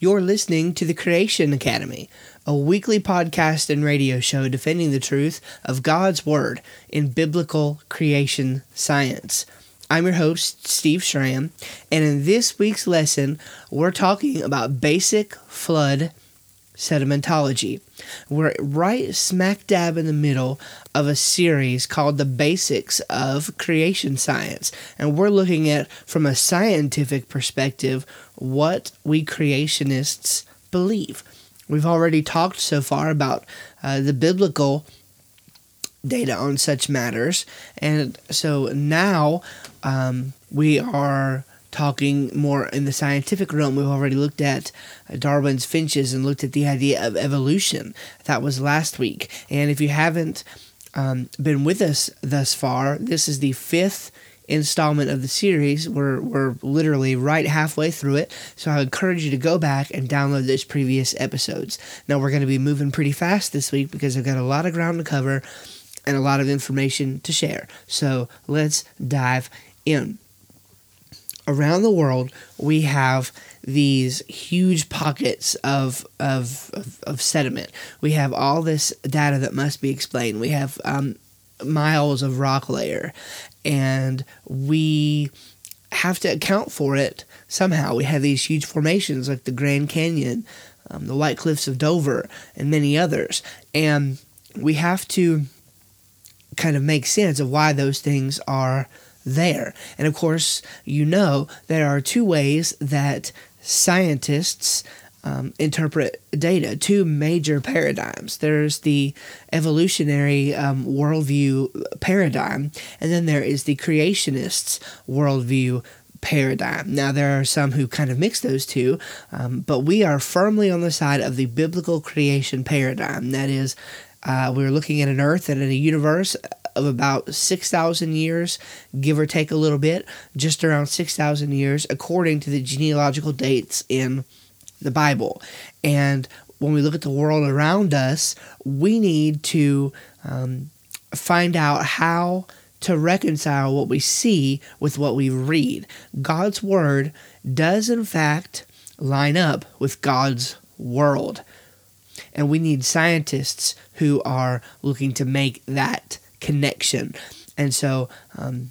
You're listening to the Creation Academy, a weekly podcast and radio show defending the truth of God's Word in biblical creation science. I'm your host, Steve Schramm, and in this week's lesson, we're talking about basic flood sedimentology. We're right smack dab in the middle of a series called The Basics of Creation Science. And we're looking at, from a scientific perspective, what we creationists believe. We've already talked so far about uh, the biblical data on such matters. And so now um, we are talking more in the scientific realm, we've already looked at Darwin's finches and looked at the idea of evolution. That was last week. And if you haven't um, been with us thus far, this is the fifth installment of the series. We're, we're literally right halfway through it. So I encourage you to go back and download those previous episodes. Now, we're going to be moving pretty fast this week because I've got a lot of ground to cover and a lot of information to share. So let's dive in around the world, we have these huge pockets of, of, of, of, sediment. We have all this data that must be explained. We have um, miles of rock layer, and we have to account for it somehow. We have these huge formations like the Grand Canyon, um, the White Cliffs of Dover, and many others. And we have to kind of make sense of why those things are there. And of course, you know there are two ways that scientists um, interpret data, two major paradigms. There's the evolutionary um, worldview paradigm, and then there is the creationists' worldview paradigm. Now, there are some who kind of mix those two, um, but we are firmly on the side of the biblical creation paradigm. That is, uh, we're looking at an earth and at a universe of about 6,000 years, give or take a little bit, just around 6,000 years, according to the genealogical dates in the Bible. And when we look at the world around us, we need to um, find out how to reconcile what we see with what we read. God's Word does, in fact, line up with God's world. And we need scientists who are looking to make that connection. And so um,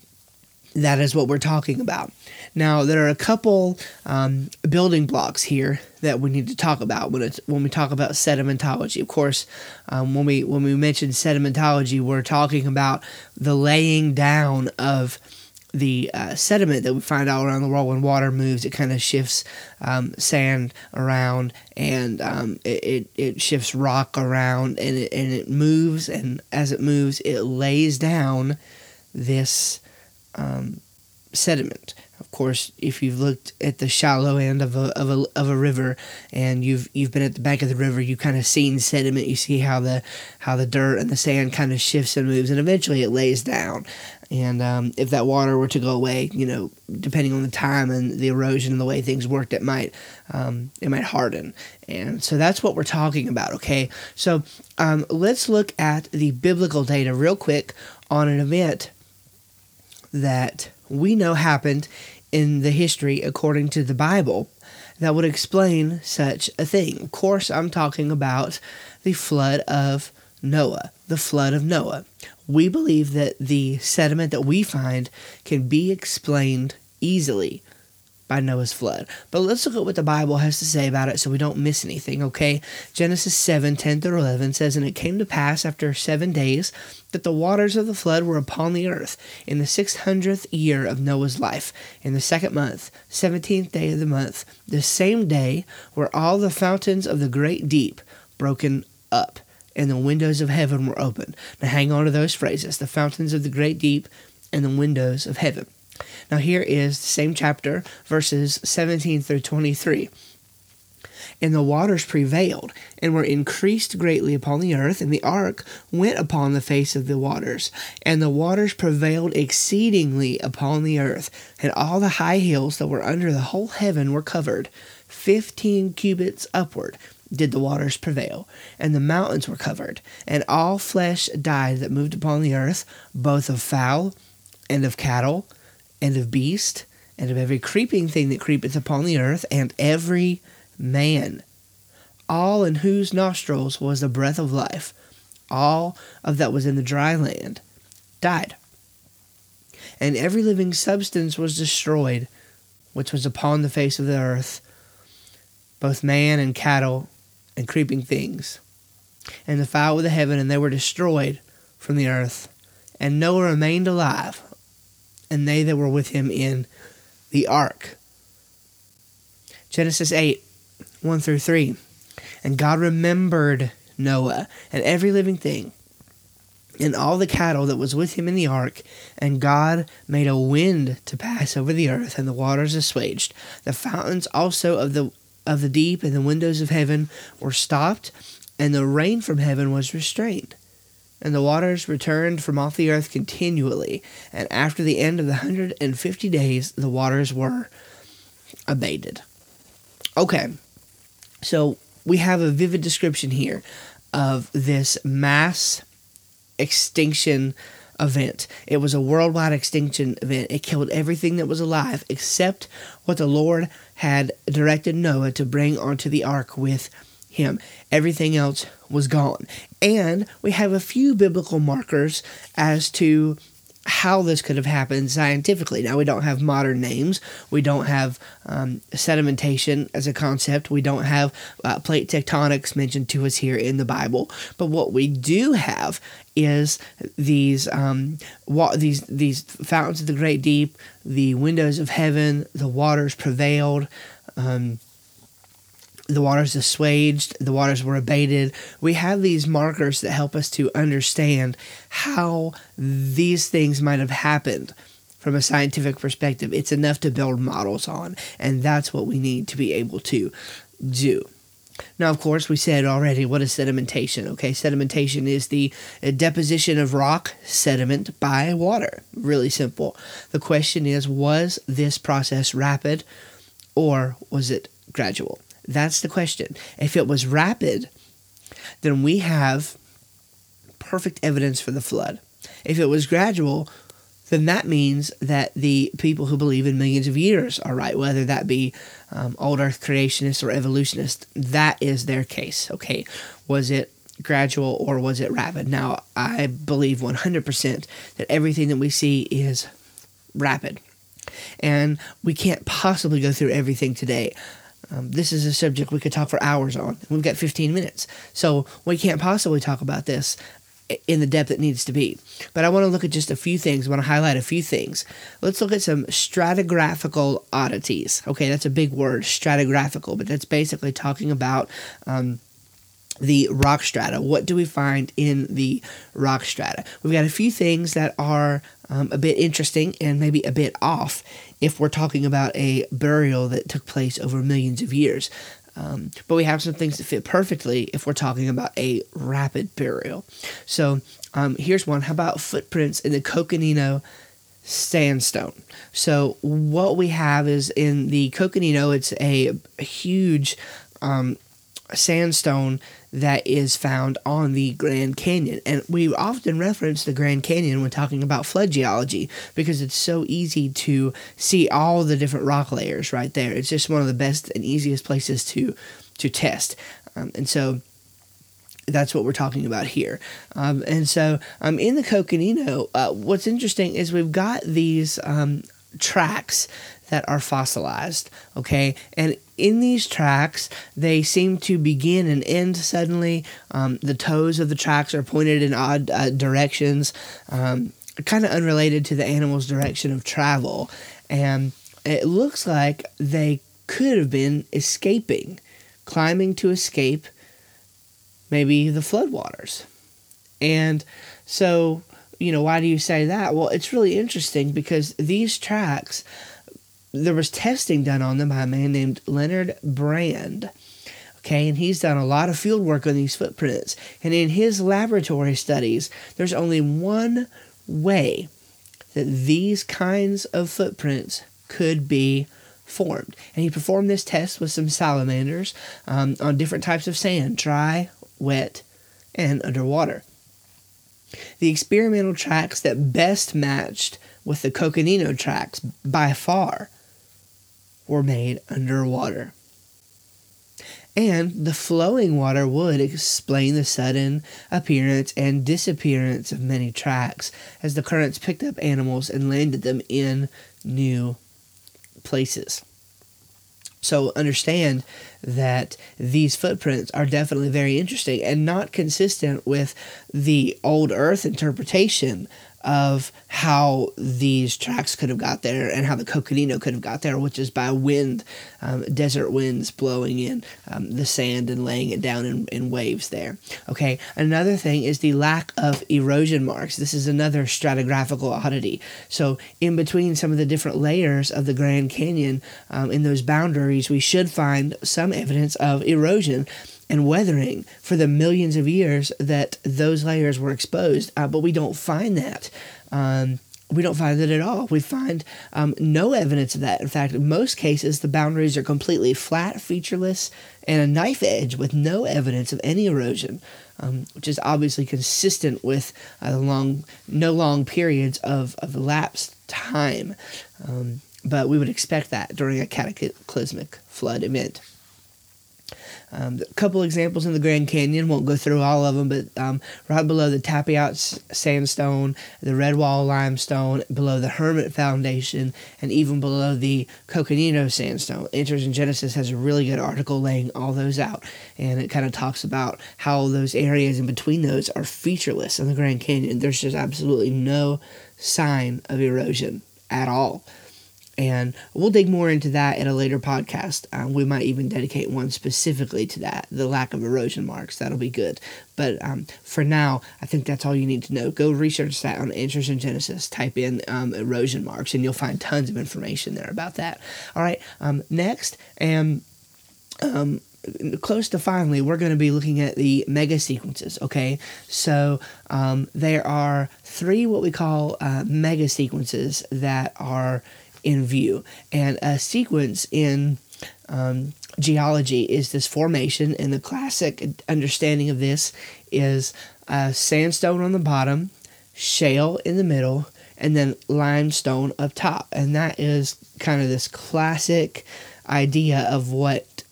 that is what we're talking about. Now, there are a couple um, building blocks here that we need to talk about when it's when we talk about sedimentology. Of course, um, when we when we mention sedimentology, we're talking about the laying down of the uh, sediment that we find all around the world when water moves, it kind of shifts um, sand around and um, it, it, it, shifts rock around and it, and it moves. And as it moves, it lays down this um, sediment. Of course, if you've looked at the shallow end of a, of a, of a river and you've you've been at the bank of the river, you've kind of seen sediment. You see how the how the dirt and the sand kind of shifts and moves, and eventually it lays down. And um, if that water were to go away, you know, depending on the time and the erosion and the way things worked, it might um, it might harden. And so that's what we're talking about. Okay, so um, let's look at the biblical data real quick on an event that we know happened in the history according to the Bible that would explain such a thing. Of course, I'm talking about the flood of Noah, the flood of Noah. We believe that the sediment that we find can be explained easily by Noah's flood. But let's look at what the Bible has to say about it so we don't miss anything, okay? Genesis 7 10 through 11 says, And it came to pass after seven days that the waters of the flood were upon the earth in the six hundredth year of Noah's life, in the second month, seventeenth day of the month, the same day were all the fountains of the great deep broken up, and the windows of heaven were opened. Now hang on to those phrases the fountains of the great deep and the windows of heaven. Now, here is the same chapter, verses 17 through 23. And the waters prevailed, and were increased greatly upon the earth, and the ark went upon the face of the waters. And the waters prevailed exceedingly upon the earth, and all the high hills that were under the whole heaven were covered. Fifteen cubits upward did the waters prevail, and the mountains were covered, and all flesh died that moved upon the earth, both of fowl and of cattle and of beast, and of every creeping thing that creepeth upon the earth, and every man, all in whose nostrils was the breath of life, all of that was in the dry land, died. And every living substance was destroyed, which was upon the face of the earth, both man and cattle and creeping things, and the fowl of the heaven, and they were destroyed from the earth. And Noah remained alive, and they that were with him in the ark. Genesis 8 1 through 3. And God remembered Noah and every living thing and all the cattle that was with him in the ark, and God made a wind to pass over the earth, and the waters assuaged. The fountains also of the of the deep and the windows of heaven were stopped, and the rain from heaven was restrained. And the waters returned from off the earth continually, and after the end of the hundred and fifty days the waters were abated. Okay, so we have a vivid description here of this mass extinction event. It was a worldwide extinction event. It killed everything that was alive except what the Lord had directed Noah to bring onto the ark with him. Everything else was gone. And we have a few biblical markers as to how this could have happened scientifically. Now, we don't have modern names. We don't have um, sedimentation as a concept. We don't have uh, plate tectonics mentioned to us here in the Bible. But what we do have is these um, wa- these these fountains of the great deep, the windows of heaven, the waters prevailed. Um, the waters assuaged, the waters were abated. We have these markers that help us to understand how these things might have happened from a scientific perspective. It's enough to build models on, and that's what we need to be able to do. Now, of course, we said already what is sedimentation. Okay, sedimentation is the uh, deposition of rock sediment by water. Really simple. The question is was this process rapid or was it gradual? That's the question. If it was rapid, then we have perfect evidence for the flood. If it was gradual, then that means that the people who believe in millions of years are right, whether that be um, old earth creationists or evolutionists. That is their case. Okay, was it gradual or was it rapid? Now, I believe 100% that everything that we see is rapid. And we can't possibly go through everything today. Um, this is a subject we could talk for hours on. We've got 15 minutes. So we can't possibly talk about this in the depth it needs to be. But I want to look at just a few things. I want to highlight a few things. Let's look at some stratigraphical oddities. Okay, that's a big word, stratigraphical, but that's basically talking about. Um, the rock strata. What do we find in the rock strata? We've got a few things that are um, a bit interesting and maybe a bit off if we're talking about a burial that took place over millions of years. Um, but we have some things that fit perfectly if we're talking about a rapid burial. So um, here's one. How about footprints in the Coconino sandstone? So what we have is in the Coconino, it's a, a huge um, sandstone that is found on the Grand Canyon. And we often reference the Grand Canyon when talking about flood geology because it's so easy to see all the different rock layers right there. It's just one of the best and easiest places to to test. Um, and so that's what we're talking about here. Um, and so um, in the Coconino, uh, what's interesting is we've got these um, tracks that are fossilized, okay? And in these tracks, they seem to begin and end suddenly. Um, the toes of the tracks are pointed in odd uh, directions, um, kind of unrelated to the animal's direction of travel. And it looks like they could have been escaping, climbing to escape maybe the floodwaters. And so, you know, why do you say that? Well, it's really interesting because these tracks there was testing done on them by a man named Leonard Brand. Okay, and he's done a lot of field work on these footprints. And in his laboratory studies, there's only one way that these kinds of footprints could be formed. And he performed this test with some salamanders um, on different types of sand dry, wet, and underwater. The experimental tracks that best matched with the Coconino tracks by far were made underwater. And the flowing water would explain the sudden appearance and disappearance of many tracks as the currents picked up animals and landed them in new places. So understand that these footprints are definitely very interesting and not consistent with the old earth interpretation of how these tracks could have got there and how the Coconino could have got there, which is by wind, um, desert winds blowing in um, the sand and laying it down in, in waves there. Okay, another thing is the lack of erosion marks. This is another stratigraphical oddity. So, in between some of the different layers of the Grand Canyon, um, in those boundaries, we should find some evidence of erosion and weathering for the millions of years that those layers were exposed. Uh, but we don't find that. Um, we don't find it at all. We find um, no evidence of that. In fact, in most cases, the boundaries are completely flat, featureless, and a knife edge with no evidence of any erosion, um, which is obviously consistent with uh, long, no long periods of, of elapsed time. Um, but we would expect that during a cataclysmic flood event. Um, a couple examples in the Grand Canyon, won't go through all of them, but um, right below the Tapeats sandstone, the Redwall limestone, below the Hermit Formation, and even below the Coconino sandstone. Answers in Genesis has a really good article laying all those out, and it kind of talks about how those areas in between those are featureless in the Grand Canyon. There's just absolutely no sign of erosion at all. And we'll dig more into that in a later podcast. Um, we might even dedicate one specifically to that the lack of erosion marks. That'll be good. But um, for now, I think that's all you need to know. Go research that on Answers in Genesis. Type in um, erosion marks, and you'll find tons of information there about that. All right, um, next, and um, close to finally, we're going to be looking at the mega sequences. Okay, so um, there are three what we call uh, mega sequences that are in view. And a sequence in um, geology is this formation, and the classic understanding of this is uh, sandstone on the bottom, shale in the middle, and then limestone up top. And that is kind of this classic idea of what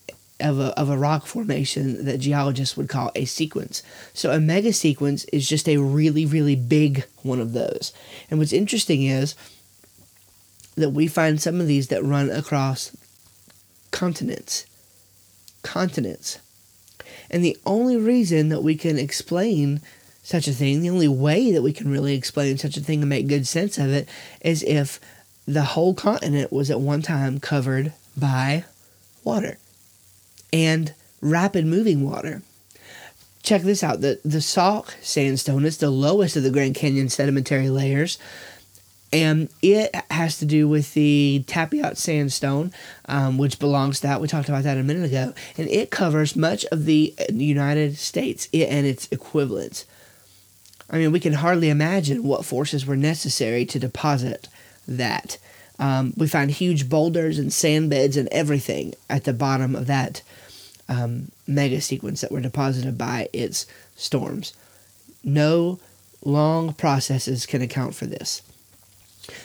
of a, of a rock formation that geologists would call a sequence. So a mega sequence is just a really, really big one of those. And what's interesting is that we find some of these that run across continents. Continents. And the only reason that we can explain such a thing, the only way that we can really explain such a thing and make good sense of it, is if the whole continent was at one time covered by water and rapid moving water. Check this out the, the Sauk sandstone is the lowest of the Grand Canyon sedimentary layers and it has to do with the Tapeats sandstone, um, which belongs to that. We talked about that a minute ago, and it covers much of the United States and its equivalents. I mean, we can hardly imagine what forces were necessary to deposit that. Um, we find huge boulders and sand beds and everything at the bottom of that um, mega sequence that were deposited by its storms. No long processes can account for this.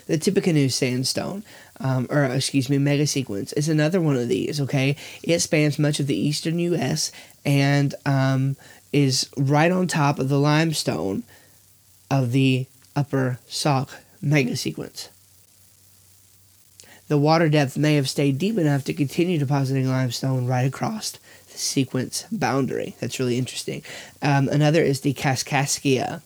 The Tippecanoe sandstone, um, or excuse me, mega sequence, is another one of these. Okay, it spans much of the eastern U.S. and um, is right on top of the limestone of the upper Sauk mega sequence. The water depth may have stayed deep enough to continue depositing limestone right across the sequence boundary. That's really interesting. Um, another is the Kaskaskia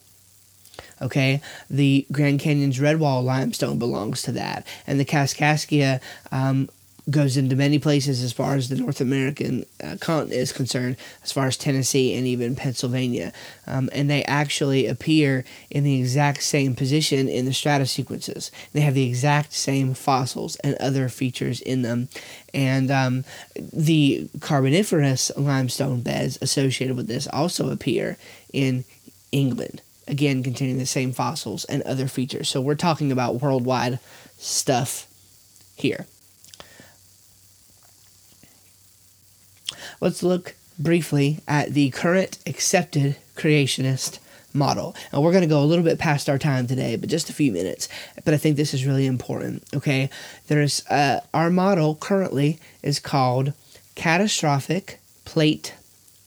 Okay, the Grand Canyon's Redwall limestone belongs to that, and the Kaskaskia um, goes into many places as far as the North American uh, continent is concerned, as far as Tennessee and even Pennsylvania. Um, and they actually appear in the exact same position in the strata sequences. They have the exact same fossils and other features in them. And um, the Carboniferous limestone beds associated with this also appear in England again containing the same fossils and other features. So we're talking about worldwide stuff here. Let's look briefly at the current accepted creationist model. And we're going to go a little bit past our time today, but just a few minutes. But I think this is really important. Okay, there's uh, our model currently is called catastrophic plate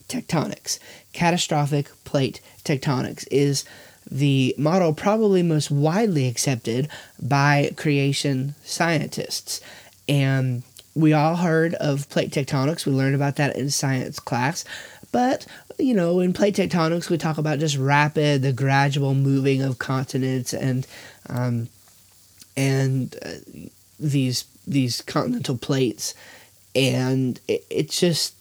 tectonics. Catastrophic plate tectonics is the model probably most widely accepted by creation scientists. And we all heard of plate tectonics. We learned about that in science class. But, you know, in plate tectonics, we talk about just rapid, the gradual moving of continents and, um, and uh, these, these continental plates. And it, it's just,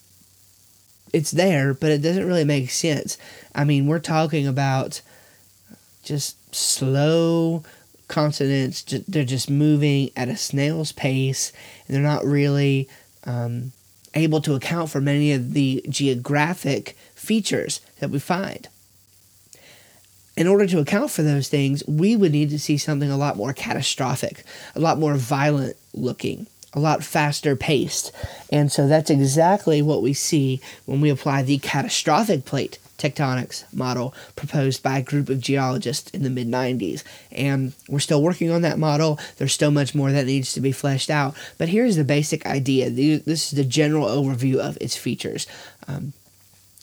it's there, but it doesn't really make sense. I mean, we're talking about just slow continents. They're just moving at a snail's pace, and they're not really um, able to account for many of the geographic features that we find. In order to account for those things, we would need to see something a lot more catastrophic, a lot more violent looking, a lot faster paced. And so that's exactly what we see when we apply the catastrophic plate tectonics model proposed by a group of geologists in the mid 90s. And we're still working on that model. There's still much more that needs to be fleshed out. But here's the basic idea this is the general overview of its features. Um,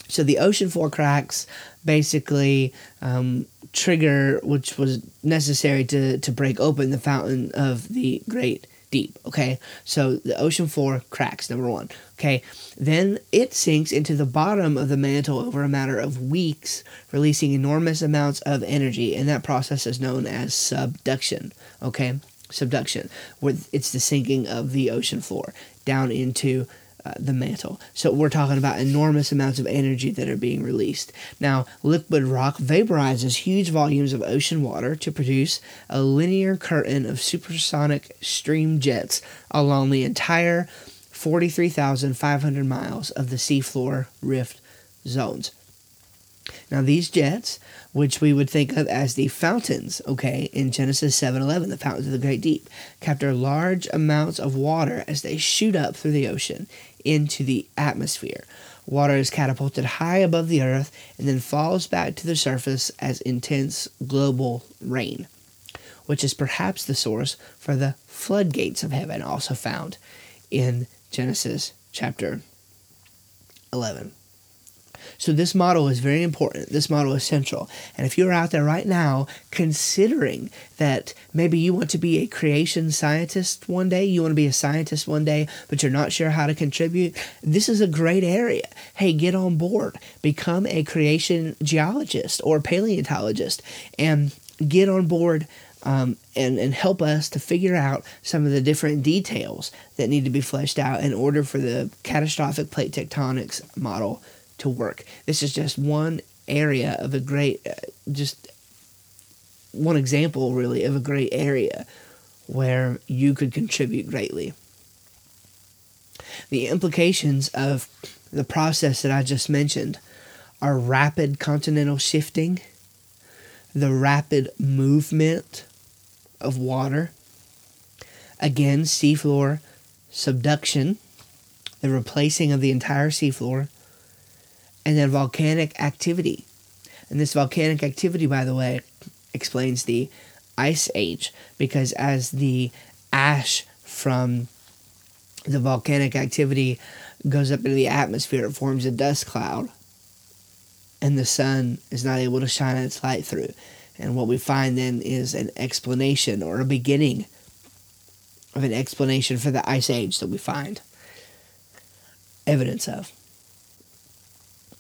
so the ocean floor cracks basically um, trigger, which was necessary to, to break open the fountain of the Great deep. Okay, so the ocean floor cracks, number one. Okay, then it sinks into the bottom of the mantle over a matter of weeks, releasing enormous amounts of energy, and that process is known as subduction. Okay, subduction, where it's the sinking of the ocean floor down into uh, the mantle. So we're talking about enormous amounts of energy that are being released. Now, liquid rock vaporizes huge volumes of ocean water to produce a linear curtain of supersonic steam jets along the entire 43,500 miles of the seafloor rift zones. Now, these jets, which we would think of as the fountains, okay, in Genesis 7:11, the fountains of the great deep, capture large amounts of water as they shoot up through the ocean into the atmosphere. Water is catapulted high above the earth and then falls back to the surface as intense global rain, which is perhaps the source for the floodgates of heaven, also found in Genesis chapter 11. So this model is very important. This model is central. And if you're out there right now considering that maybe you want to be a creation scientist one day, you want to be a scientist one day, but you're not sure how to contribute, this is a great area. Hey, get on board. Become a creation geologist or paleontologist and get on board um, and, and help us to figure out some of the different details that need to be fleshed out in order for the catastrophic plate tectonics model to work. This is just one area of a great, uh, just one example, really, of a great area where you could contribute greatly. The implications of the process that I just mentioned are rapid continental shifting, the rapid movement of water, again, seafloor subduction, the replacing of the entire seafloor, and then volcanic activity. And this volcanic activity, by the way, explains the ice age because as the ash from the volcanic activity goes up into the atmosphere, it forms a dust cloud, and the sun is not able to shine its light through. And what we find then is an explanation or a beginning of an explanation for the ice age that we find evidence of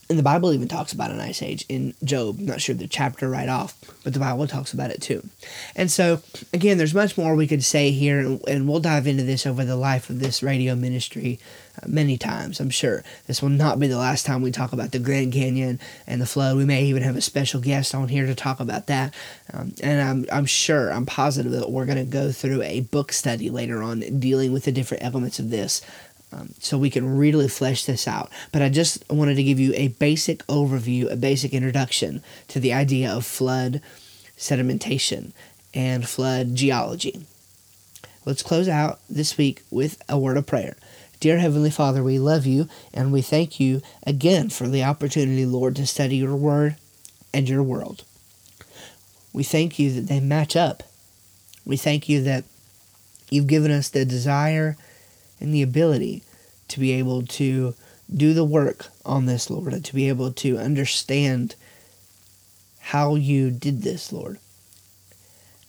and the Bible even talks about an ice age in Job. I'm not sure the chapter right off, but the Bible talks about it too. And so, again, there's much more we could say here, and, we'll dive into this over the life of this radio ministry uh, many times, I'm sure. This will not be the last time we talk about the Grand Canyon and the flood. We may even have a special guest on here to talk about that. Um, and I'm, I'm sure, I'm positive that we're going to go through a book study later on dealing with the different elements of this um, so we can really flesh this out. But I just wanted to give you a basic overview, a basic introduction to the idea of flood sedimentation and flood geology. Let's close out this week with a word of prayer. Dear Heavenly Father, we love you and we thank you again for the opportunity, Lord, to study your word and your world. We thank you that they match up. We thank you that you've given us the desire and the ability to be able to do the work on this, Lord, and to be able to understand how you did this, Lord.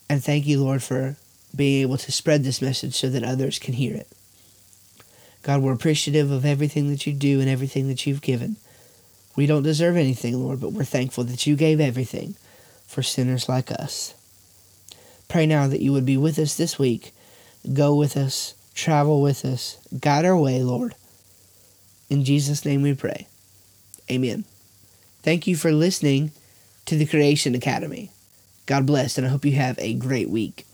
And thank you, Lord, for being able to spread this message so that others can hear it. God, we're appreciative of everything that you do and everything that you've given. We don't deserve anything, Lord, but we're thankful that you gave everything for sinners like us. Pray now that you would be with us this week. Go with us, travel with us, guide our way, Lord. In Jesus' name we pray. Amen. Thank you for listening to the Creation Academy. God bless, and I hope you have a great week.